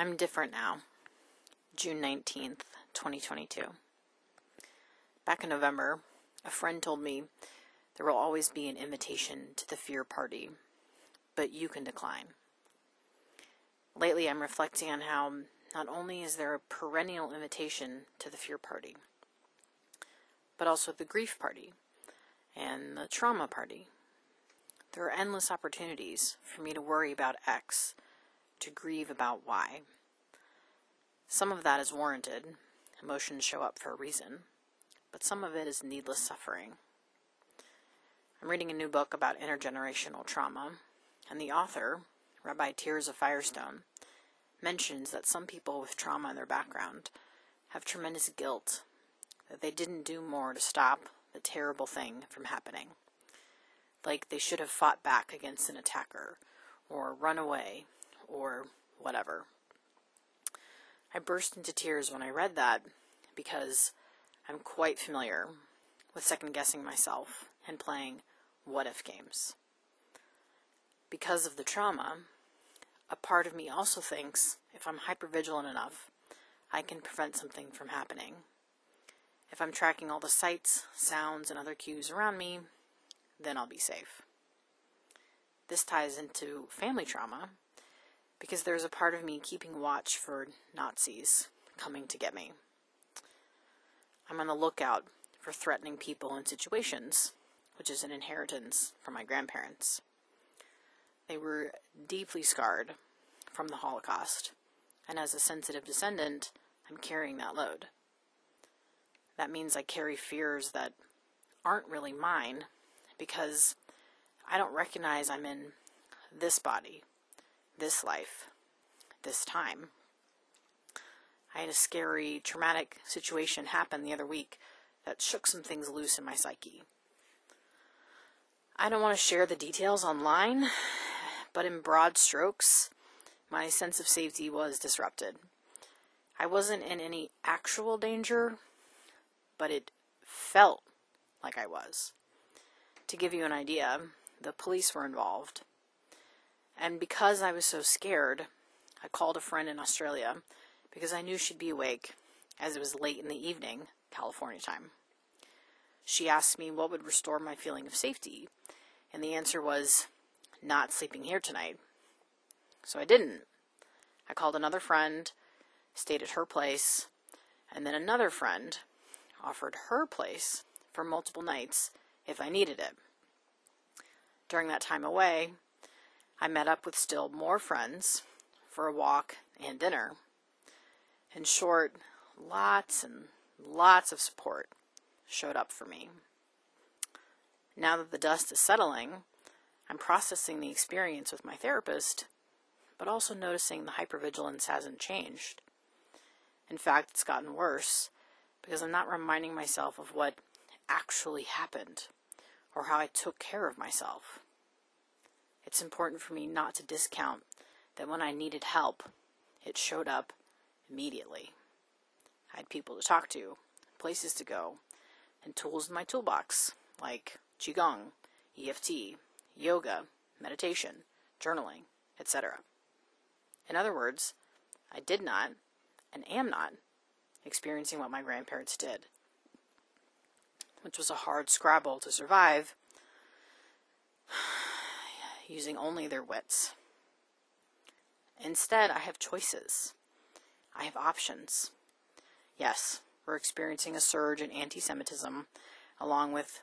I'm different now. June 19th, 2022. Back in November, a friend told me there will always be an invitation to the fear party, but you can decline. Lately, I'm reflecting on how not only is there a perennial invitation to the fear party, but also the grief party and the trauma party. There are endless opportunities for me to worry about X, to grieve about why. Some of that is warranted. Emotions show up for a reason. But some of it is needless suffering. I'm reading a new book about intergenerational trauma, and the author, Rabbi Tirzah Firestone, mentions that some people with trauma in their background have tremendous guilt that they didn't do more to stop the terrible thing from happening. Like they should have fought back against an attacker, or run away, or whatever. I burst into tears when I read that because I'm quite familiar with second guessing myself and playing what if games. Because of the trauma, a part of me also thinks if I'm hypervigilant enough, I can prevent something from happening. If I'm tracking all the sights, sounds, and other cues around me, then I'll be safe. This ties into family trauma because there's a part of me keeping watch for Nazis coming to get me. I'm on the lookout for threatening people and situations, which is an inheritance from my grandparents. They were deeply scarred from the Holocaust, and as a sensitive descendant, I'm carrying that load. That means I carry fears that aren't really mine because I don't recognize I'm in this body, this life, this time. I had a scary, traumatic situation happen the other week that shook some things loose in my psyche. I don't want to share the details online but in broad strokes, my sense of safety was disrupted. I wasn't in any actual danger, but it felt like I was. To give you an idea, the police were involved. And because I was so scared, I called a friend in Australia because I knew she'd be awake as it was late in the evening, California time. She asked me what would restore my feeling of safety, and the answer was not sleeping here tonight. So I didn't. I called another friend, stayed at her place, and then another friend offered her place for multiple nights if I needed it. During that time away, I met up with still more friends for a walk and dinner. In short, lots and lots of support showed up for me. Now that the dust is settling, I'm processing the experience with my therapist, but also noticing the hypervigilance hasn't changed. In fact, it's gotten worse because I'm not reminding myself of what actually happened or how I took care of myself. It's important for me not to discount that when I needed help, it showed up immediately. I had people to talk to, places to go, and tools in my toolbox like Qigong, EFT, yoga, meditation, journaling, etc. In other words, I did not, and am not, experiencing what my grandparents did, which was a hard scrabble to survive using only their wits. Instead, I have choices. I have options. Yes, we're experiencing a surge in anti Semitism, along with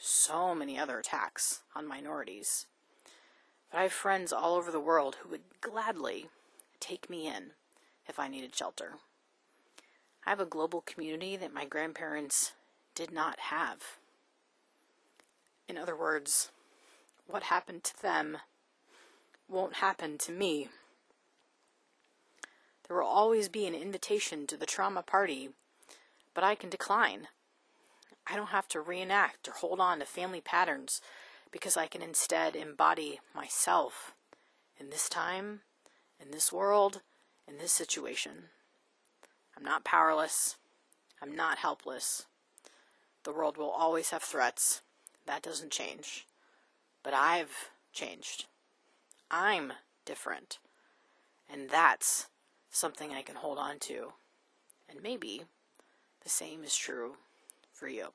so many other attacks on minorities. But I have friends all over the world who would gladly take me in if I needed shelter. I have a global community that my grandparents did not have. In other words, what happened to them won't happen to me. There will always be an invitation to the trauma party, but I can decline. I don't have to reenact or hold on to family patterns because I can instead embody myself in this time, in this world, in this situation. I'm not powerless. I'm not helpless. The world will always have threats. That doesn't change. But I've changed. I'm different. And that's something I can hold on to. And maybe the same is true for you.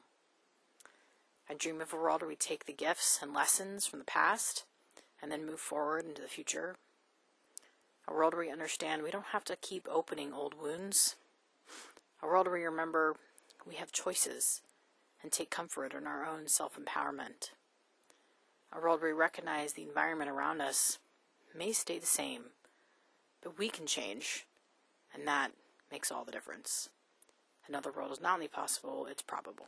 I dream of a world where we take the gifts and lessons from the past and then move forward into the future. A world where we understand we don't have to keep opening old wounds. A world where we remember we have choices and take comfort in our own self empowerment. A world where we recognize the environment around us may stay the same, but we can change, and that makes all the difference. Another world is not only possible, it's probable.